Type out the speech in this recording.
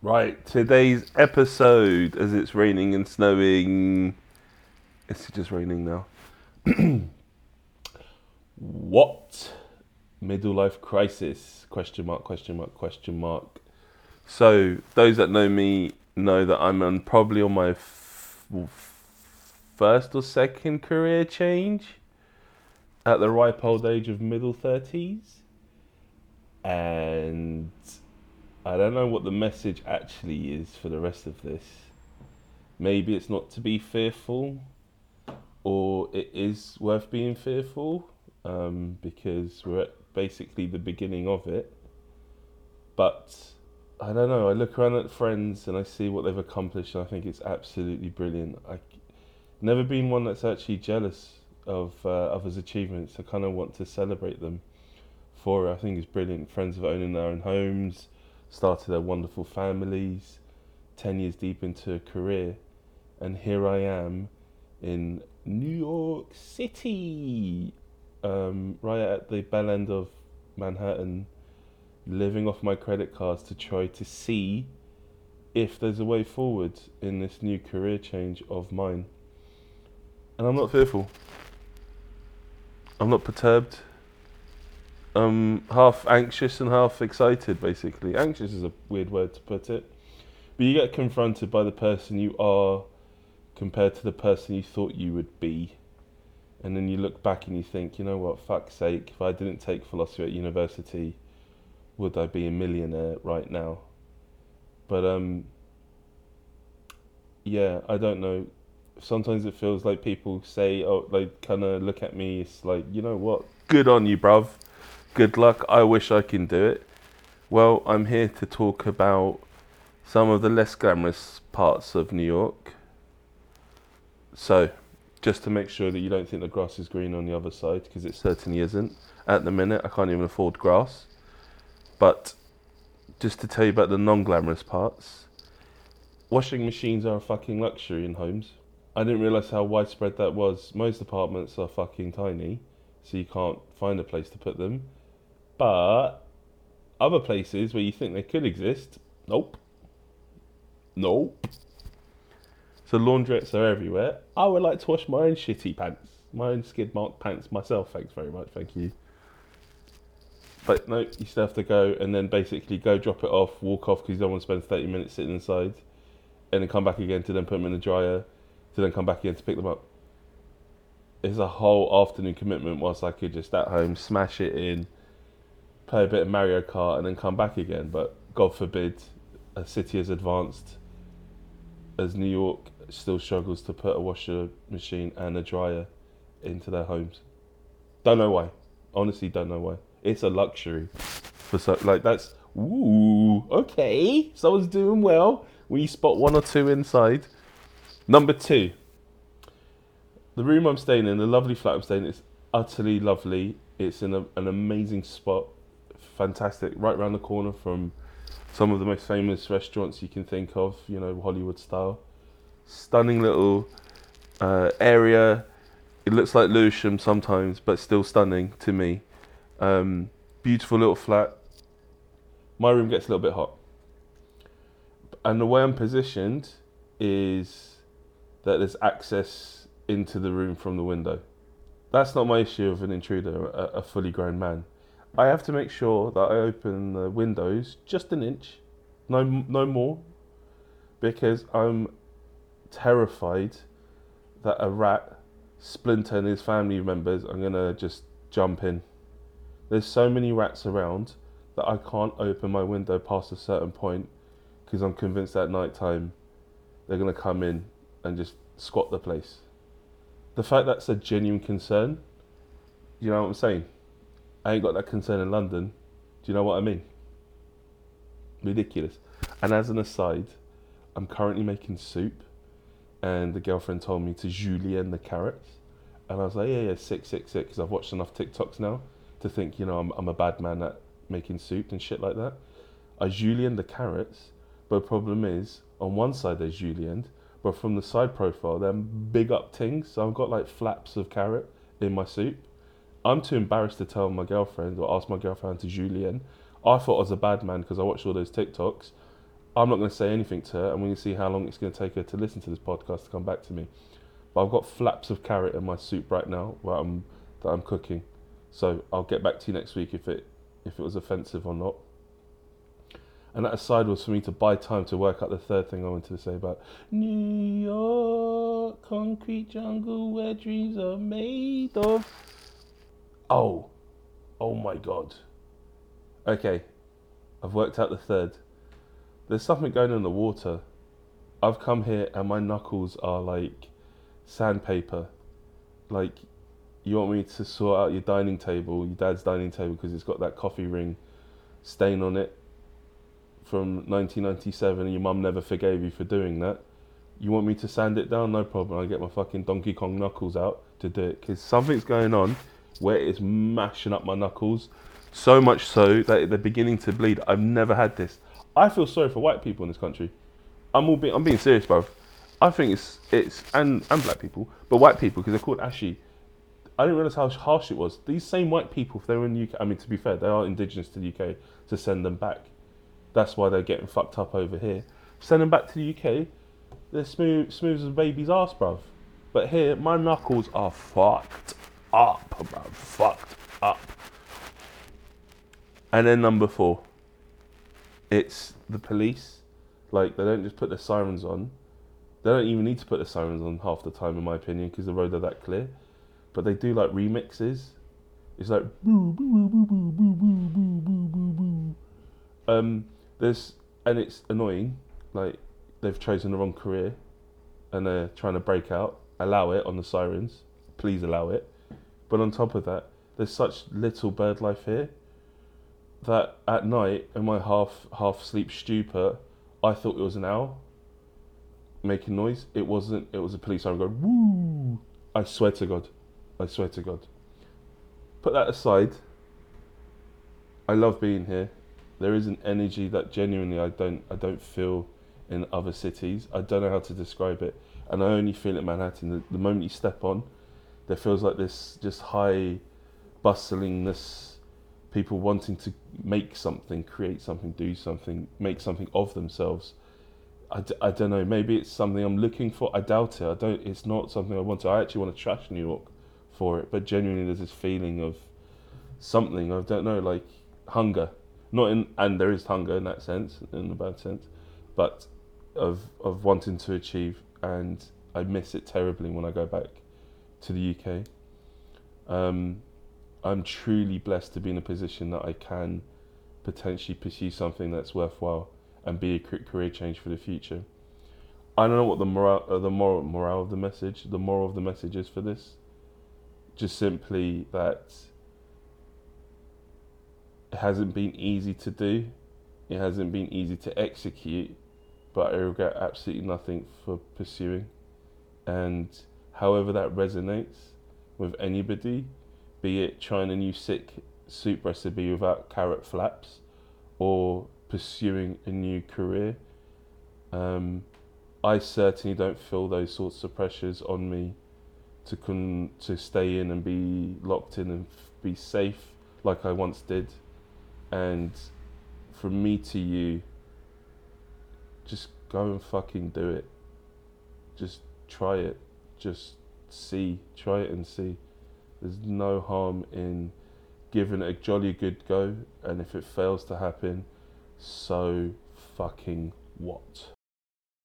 Right, today's episode, as it's raining and snowing, it's just raining now. what middle life crisis? Question mark, question mark, question mark. So, those that know me know that I'm on, probably on my f- first or second career change at the ripe old age of middle 30s. And I don't know what the message actually is for the rest of this. Maybe it's not to be fearful, or it is worth being fearful um, because we're at basically the beginning of it. But I don't know. I look around at friends and I see what they've accomplished, and I think it's absolutely brilliant. I've never been one that's actually jealous of uh, others' achievements. I kind of want to celebrate them for it. I think it's brilliant. Friends of owning their own homes started their wonderful families, 10 years deep into a career, and here I am in New York City, um, right at the bell end of Manhattan, living off my credit cards to try to see if there's a way forward in this new career change of mine. And I'm not fearful. I'm not perturbed. I'm half anxious and half excited, basically. Anxious is a weird word to put it. But you get confronted by the person you are compared to the person you thought you would be. And then you look back and you think, you know what, fuck's sake, if I didn't take philosophy at university, would I be a millionaire right now? But, um, yeah, I don't know. Sometimes it feels like people say, oh, they kind of look at me, it's like, you know what, good on you, bruv good luck. I wish I can do it. Well, I'm here to talk about some of the less glamorous parts of New York. So, just to make sure that you don't think the grass is green on the other side, because it certainly isn't. At the minute, I can't even afford grass. But just to tell you about the non glamorous parts, washing machines are a fucking luxury in homes. I didn't realise how widespread that was. Most apartments are fucking tiny, so you can't find a place to put them. But other places where you think they could exist, nope. Nope. So laundrettes are everywhere. I would like to wash my own shitty pants, my own skid mark pants myself. Thanks very much. Thank you. But no, you still have to go and then basically go drop it off, walk off because you don't want to spend 30 minutes sitting inside, and then come back again to then put them in the dryer, to then come back again to pick them up. It's a whole afternoon commitment whilst I could just at home smash it in, play a bit of Mario Kart, and then come back again. But God forbid, a city as advanced as New York still struggles to put a washer machine and a dryer into their homes. Don't know why. Honestly, don't know why. It's a luxury for so like that's ooh okay. Someone's doing well. We spot one or two inside. Number two. The room I'm staying in, the lovely flat I'm staying in, is utterly lovely. It's in a, an amazing spot fantastic, right around the corner from some of the most famous restaurants you can think of, you know, Hollywood style. Stunning little uh, area. It looks like Lewisham sometimes, but still stunning to me. Um, beautiful little flat. My room gets a little bit hot. And the way I'm positioned is that there's access into the room from the window. That's not my issue of an intruder, a, a fully grown man. I have to make sure that I open the windows just an inch, no no more, because I'm terrified that a rat, Splinter and his family members are gonna just jump in. There's so many rats around that I can't open my window past a certain point because I'm convinced at night time they're gonna come in and just squat the place. The fact that's a genuine concern, you know what I'm saying? I ain't got that concern in London. Do you know what I mean? Ridiculous. And as an aside, I'm currently making soup, and the girlfriend told me to julienne the carrots, and I was like, yeah, yeah, sick, sick, sick, because I've watched enough TikToks now to think, you know, I'm, I'm a bad man at making soup and shit like that. I julienne the carrots, but the problem is, on one side they're julienne, but from the side profile, they're big up things, so I've got like flaps of carrot in my soup I'm too embarrassed to tell my girlfriend or ask my girlfriend to julienne. I thought I was a bad man because I watched all those TikToks. I'm not going to say anything to her, and we're going to see how long it's going to take her to listen to this podcast to come back to me. But I've got flaps of carrot in my soup right now I'm, that I'm cooking. So I'll get back to you next week if it if it was offensive or not. And that aside was for me to buy time to work out the third thing I wanted to say about New York, concrete jungle where dreams are made of. Oh, oh my god. Okay, I've worked out the third. There's something going on in the water. I've come here and my knuckles are like sandpaper. Like, you want me to sort out your dining table, your dad's dining table, because it's got that coffee ring stain on it from 1997 and your mum never forgave you for doing that. You want me to sand it down? No problem. I get my fucking Donkey Kong knuckles out to do it because something's going on where it's mashing up my knuckles so much so that they're beginning to bleed. I've never had this. I feel sorry for white people in this country. I'm all being, I'm being serious, bro. I think it's it's and and black people, but white people because they're called ashy. I didn't realize how harsh it was. These same white people, if they were in the UK, I mean, to be fair, they are indigenous to the UK, to send them back. That's why they're getting fucked up over here. Send them back to the UK, they're smooth, smooth as a baby's ass, bruv. But here, my knuckles are fucked up, bruv. Fucked up. And then number four, it's the police. Like, they don't just put the sirens on. They don't even need to put the sirens on half the time, in my opinion, because the roads are that clear. But they do like remixes. It's like. Um, there's and it's annoying. Like they've chosen the wrong career, and they're trying to break out. Allow it on the sirens. Please allow it. But on top of that, there's such little bird life here that at night in my half half sleep stupor, I thought it was an owl making noise. It wasn't. It was a police siren going woo. I swear to God, I swear to God. Put that aside. I love being here. There is an energy that genuinely I don't I don't feel in other cities. I don't know how to describe it, and I only feel it in Manhattan. The, the moment you step on, there feels like this just high bustlingness people wanting to make something, create something, do something, make something of themselves. I, d- I don't know. Maybe it's something I'm looking for. I doubt it. I don't. It's not something I want to. I actually want to trash New York for it. But genuinely, there's this feeling of something. I don't know, like hunger. Not in, and there is hunger in that sense, in a bad sense, but of of wanting to achieve. And I miss it terribly when I go back to the UK. Um, I'm truly blessed to be in a position that I can potentially pursue something that's worthwhile and be a career change for the future. I don't know what the moral, uh, the moral, morale of the message, the moral of the message is for this. Just simply that it hasn't been easy to do, it hasn't been easy to execute, but I regret absolutely nothing for pursuing. And however that resonates with anybody, be it trying a new sick soup recipe without carrot flaps or pursuing a new career. Um, I certainly don't feel those sorts of pressures on me to con- to stay in and be locked in and f- be safe like I once did. And from me to you, just go and fucking do it. Just try it. Just see. Try it and see. There's no harm in giving it a jolly good go, and if it fails to happen, so fucking what?